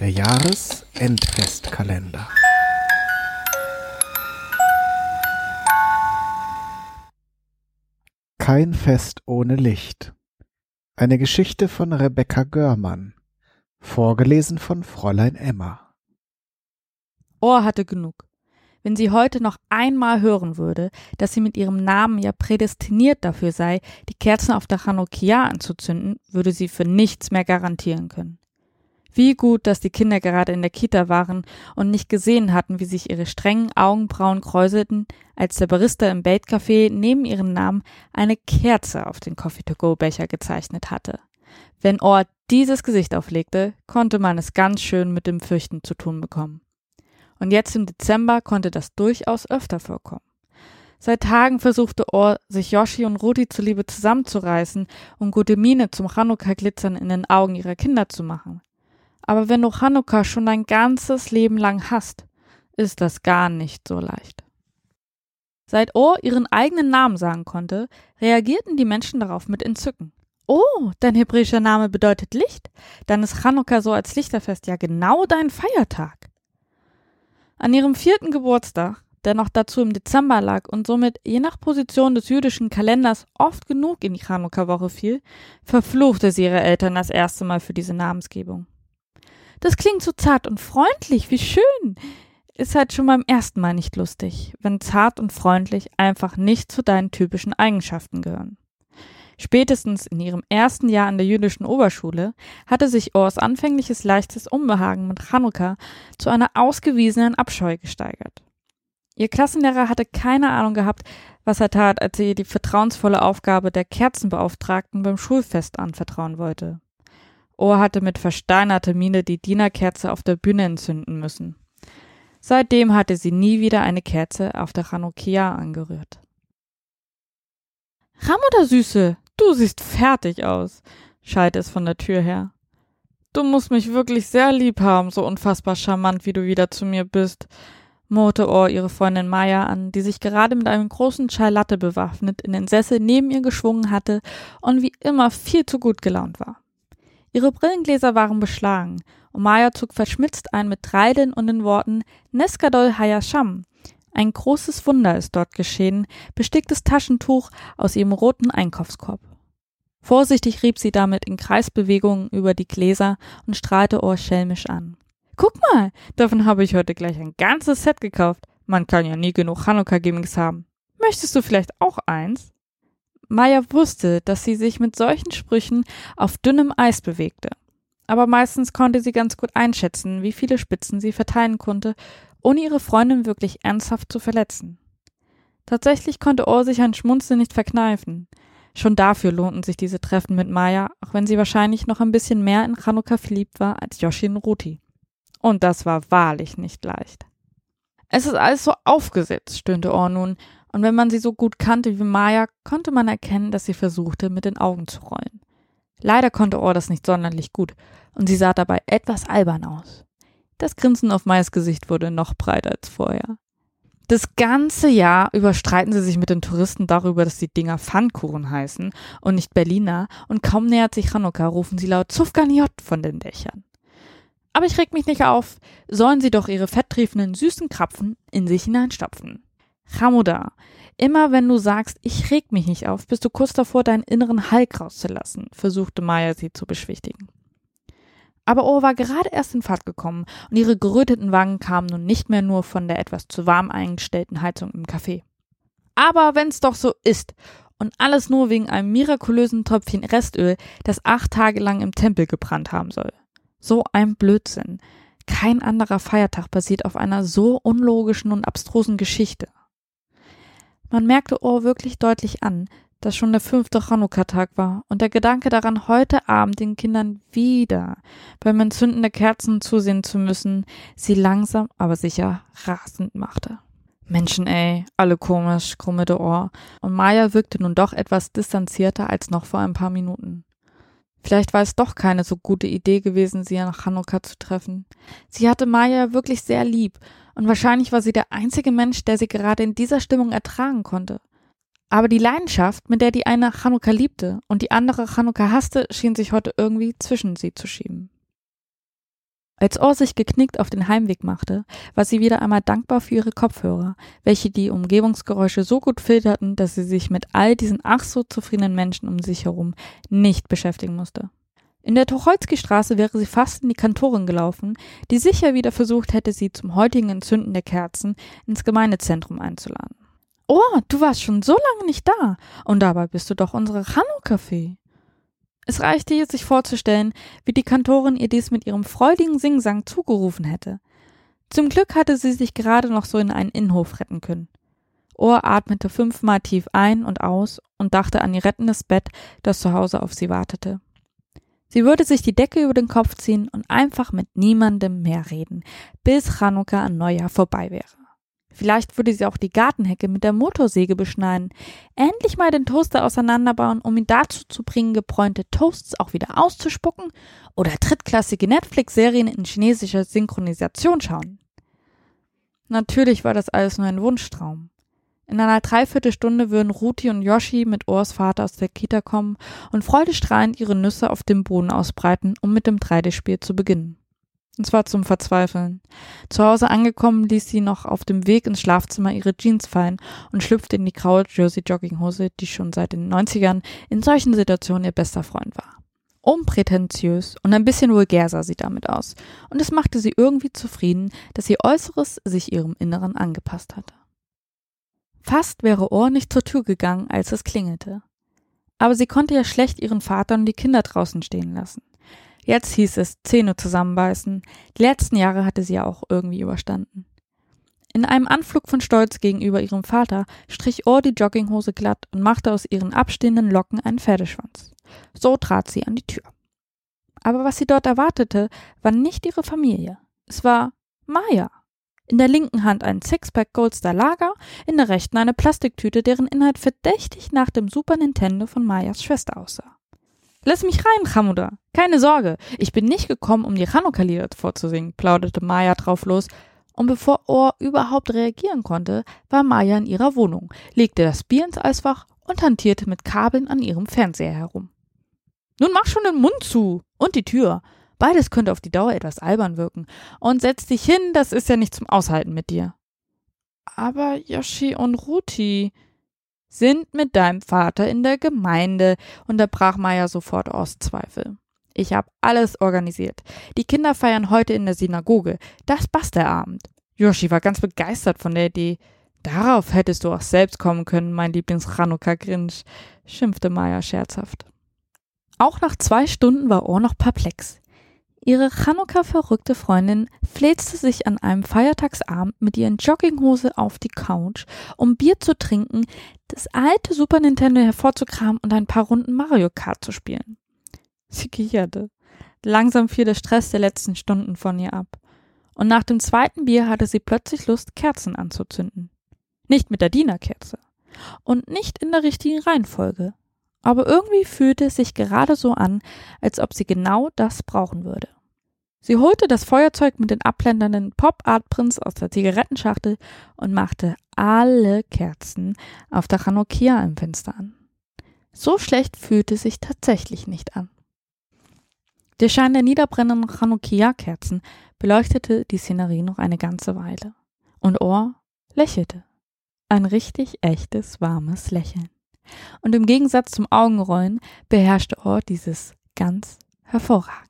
Der Jahresendfestkalender. Kein Fest ohne Licht. Eine Geschichte von Rebecca Görmann. Vorgelesen von Fräulein Emma. Ohr hatte genug. Wenn sie heute noch einmal hören würde, dass sie mit ihrem Namen ja prädestiniert dafür sei, die Kerzen auf der Chanukia anzuzünden, würde sie für nichts mehr garantieren können. Wie gut, dass die Kinder gerade in der Kita waren und nicht gesehen hatten, wie sich ihre strengen Augenbrauen kräuselten, als der Barista im Bait-Café neben ihren Namen eine Kerze auf den Coffee-to-go-Becher gezeichnet hatte. Wenn Ohr dieses Gesicht auflegte, konnte man es ganz schön mit dem Fürchten zu tun bekommen. Und jetzt im Dezember konnte das durchaus öfter vorkommen. Seit Tagen versuchte Ohr, sich Yoshi und Rudi zuliebe zusammenzureißen und gute Miene zum Chanukka-Glitzern in den Augen ihrer Kinder zu machen. Aber wenn du Chanukka schon dein ganzes Leben lang hast, ist das gar nicht so leicht. Seit Ohr ihren eigenen Namen sagen konnte, reagierten die Menschen darauf mit Entzücken. Oh, dein hebräischer Name bedeutet Licht? Dann ist Chanukka so als Lichterfest ja genau dein Feiertag. An ihrem vierten Geburtstag, der noch dazu im Dezember lag und somit je nach Position des jüdischen Kalenders oft genug in die Chanukka-Woche fiel, verfluchte sie ihre Eltern das erste Mal für diese Namensgebung. Das klingt so zart und freundlich, wie schön. Ist halt schon beim ersten Mal nicht lustig, wenn zart und freundlich einfach nicht zu deinen typischen Eigenschaften gehören. Spätestens in ihrem ersten Jahr an der jüdischen Oberschule hatte sich Ors anfängliches leichtes Unbehagen mit Chanukka zu einer ausgewiesenen Abscheu gesteigert. Ihr Klassenlehrer hatte keine Ahnung gehabt, was er tat, als er ihr die vertrauensvolle Aufgabe der Kerzenbeauftragten beim Schulfest anvertrauen wollte. Ohr hatte mit versteinerter Miene die Dienerkerze auf der Bühne entzünden müssen. Seitdem hatte sie nie wieder eine Kerze auf der Chanukia angerührt. Ramutter Süße, du siehst fertig aus, schallte es von der Tür her. Du musst mich wirklich sehr lieb haben, so unfassbar charmant, wie du wieder zu mir bist, murrte Ohr ihre Freundin Maya an, die sich gerade mit einem großen Chai Latte bewaffnet in den Sessel neben ihr geschwungen hatte und wie immer viel zu gut gelaunt war. Ihre Brillengläser waren beschlagen, und Maya zog verschmitzt ein mit Treideln und den Worten Neskadol Hayasham. Ein großes Wunder ist dort geschehen, besticktes Taschentuch aus ihrem roten Einkaufskorb. Vorsichtig rieb sie damit in Kreisbewegungen über die Gläser und strahlte Ohr schelmisch an. Guck mal, davon habe ich heute gleich ein ganzes Set gekauft. Man kann ja nie genug Hanukkah-Gimmicks haben. Möchtest du vielleicht auch eins? Maya wusste, dass sie sich mit solchen Sprüchen auf dünnem Eis bewegte. Aber meistens konnte sie ganz gut einschätzen, wie viele Spitzen sie verteilen konnte, ohne ihre Freundin wirklich ernsthaft zu verletzen. Tatsächlich konnte Ohr sich ein Schmunzeln nicht verkneifen. Schon dafür lohnten sich diese Treffen mit Maya, auch wenn sie wahrscheinlich noch ein bisschen mehr in Chanukka verliebt war als Yoshi in Ruti. Und das war wahrlich nicht leicht. Es ist alles so aufgesetzt, stöhnte Ohr nun, und wenn man sie so gut kannte wie Maya, konnte man erkennen, dass sie versuchte, mit den Augen zu rollen. Leider konnte Ohr das nicht sonderlich gut, und sie sah dabei etwas albern aus. Das Grinsen auf Mayas Gesicht wurde noch breiter als vorher. Das ganze Jahr überstreiten sie sich mit den Touristen darüber, dass die Dinger Pfannkuchen heißen und nicht Berliner, und kaum nähert sich Chanukka, rufen sie laut Zufganiot von den Dächern. Aber ich reg mich nicht auf, sollen sie doch ihre fetttriefenden süßen Krapfen in sich hineinstopfen. Hamuda, immer wenn du sagst, ich reg mich nicht auf, bist du kurz davor, deinen inneren Hulk rauszulassen, versuchte Maya sie zu beschwichtigen. Aber Ohr war gerade erst in Fahrt gekommen und ihre geröteten Wangen kamen nun nicht mehr nur von der etwas zu warm eingestellten Heizung im Café. Aber wenn's doch so ist und alles nur wegen einem mirakulösen Tröpfchen Restöl, das acht Tage lang im Tempel gebrannt haben soll. So ein Blödsinn. Kein anderer Feiertag basiert auf einer so unlogischen und abstrusen Geschichte. Man merkte Ohr wirklich deutlich an, dass schon der fünfte Chanukka-Tag war und der Gedanke daran, heute Abend den Kindern wieder beim Entzünden der Kerzen zusehen zu müssen, sie langsam, aber sicher rasend machte. Menschen, ey, alle komisch, krummelte Ohr, und Maya wirkte nun doch etwas distanzierter als noch vor ein paar Minuten. Vielleicht war es doch keine so gute Idee gewesen, sie nach Chanukka zu treffen. Sie hatte Maya wirklich sehr lieb und wahrscheinlich war sie der einzige Mensch, der sie gerade in dieser Stimmung ertragen konnte. Aber die Leidenschaft, mit der die eine Chanukka liebte und die andere Chanukka hasste, schien sich heute irgendwie zwischen sie zu schieben. Als Ohr sich geknickt auf den Heimweg machte, war sie wieder einmal dankbar für ihre Kopfhörer, welche die Umgebungsgeräusche so gut filterten, dass sie sich mit all diesen ach so zufriedenen Menschen um sich herum nicht beschäftigen musste. In der Tucholsky-Straße wäre sie fast in die Kantorin gelaufen, die sicher wieder versucht hätte, sie zum heutigen Entzünden der Kerzen ins Gemeindezentrum einzuladen. Oh, du warst schon so lange nicht da, und dabei bist du doch unsere Chanukka-Fee. Es reichte ihr, sich vorzustellen, wie die Kantorin ihr dies mit ihrem freudigen Singsang zugerufen hätte. Zum Glück hatte sie sich gerade noch so in einen Innenhof retten können. Ohr atmete fünfmal tief ein und aus und dachte an ihr rettendes Bett, das zu Hause auf sie wartete. Sie würde sich die Decke über den Kopf ziehen und einfach mit niemandem mehr reden, bis Chanukka an Neujahr vorbei wäre. Vielleicht würde sie auch die Gartenhecke mit der Motorsäge beschneiden. Endlich mal den Toaster auseinanderbauen, um ihn dazu zu bringen, gebräunte Toasts auch wieder auszuspucken oder drittklassige Netflix-Serien in chinesischer Synchronisation schauen. Natürlich war das alles nur ein Wunschtraum. In einer Dreiviertelstunde würden Ruti und Yoshi mit Ohrs Vater aus der Kita kommen und freudestrahlend ihre Nüsse auf dem Boden ausbreiten, um mit dem 3D-Spiel zu beginnen. Und zwar zum Verzweifeln. Zu Hause angekommen ließ sie noch auf dem Weg ins Schlafzimmer ihre Jeans fallen und schlüpfte in die graue Jersey-Jogginghose, die schon seit den 90ern in solchen Situationen ihr bester Freund war. Unprätentiös und ein bisschen vulgär sah sie damit aus, und es machte sie irgendwie zufrieden, dass ihr Äußeres sich ihrem Inneren angepasst hatte. Fast wäre Ohr nicht zur Tür gegangen, als es klingelte. Aber sie konnte ja schlecht ihren Vater und die Kinder draußen stehen lassen. Jetzt hieß es Zähne zusammenbeißen. Die letzten Jahre hatte sie ja auch irgendwie überstanden. In einem Anflug von Stolz gegenüber ihrem Vater strich Ohr die Jogginghose glatt und machte aus ihren abstehenden Locken einen Pferdeschwanz. So trat sie an die Tür. Aber was sie dort erwartete, war nicht ihre Familie. Es war Maya. In der linken Hand ein Sixpack Goldstar Lager, in der rechten eine Plastiktüte, deren Inhalt verdächtig nach dem Super Nintendo von Mayas Schwester aussah. Lass mich rein, Hamuda. Keine Sorge, ich bin nicht gekommen, um die Chanukka-Lieder vorzusingen, plauderte Maya drauf los. Und bevor Ohr überhaupt reagieren konnte, war Maya in ihrer Wohnung, legte das Bier ins Eisfach und hantierte mit Kabeln an ihrem Fernseher herum. Nun mach schon den Mund zu und die Tür. Beides könnte auf die Dauer etwas albern wirken. Und setz dich hin, das ist ja nicht zum Aushalten mit dir. Aber Yoshi und Ruti, sind mit deinem Vater in der Gemeinde, unterbrach Maya sofort aus Zweifel. Ich habe alles organisiert. Die Kinder feiern heute in der Synagoge. Das passt der Abend. Yoshi war ganz begeistert von der Idee. Darauf hättest du auch selbst kommen können, mein Lieblings-Chanukka-Grinch, schimpfte Maya scherzhaft. Auch nach zwei Stunden war Ohr noch perplex. Ihre Chanukka-verrückte Freundin fläzte sich an einem Feiertagsabend mit ihren Jogginghose auf die Couch, um Bier zu trinken, das alte Super Nintendo hervorzukramen und ein paar Runden Mario Kart zu spielen. Sie kicherte. Langsam fiel der Stress der letzten Stunden von ihr ab. Und nach dem zweiten Bier hatte sie plötzlich Lust, Kerzen anzuzünden. Nicht mit der Dienerkerze. Und nicht in der richtigen Reihenfolge. Aber irgendwie fühlte es sich gerade so an, als ob sie genau das brauchen würde. Sie holte das Feuerzeug mit den abblendernden Pop-Art-Prints aus der Zigarettenschachtel und machte alle Kerzen auf der Chanukia im Fenster an. So schlecht fühlte sich tatsächlich nicht an. Der Schein der niederbrennenden Chanukia-Kerzen beleuchtete die Szenerie noch eine ganze Weile. Und Ohr lächelte. Ein richtig echtes, warmes Lächeln. Und im Gegensatz zum Augenrollen beherrschte Ohr dieses ganz hervorragend.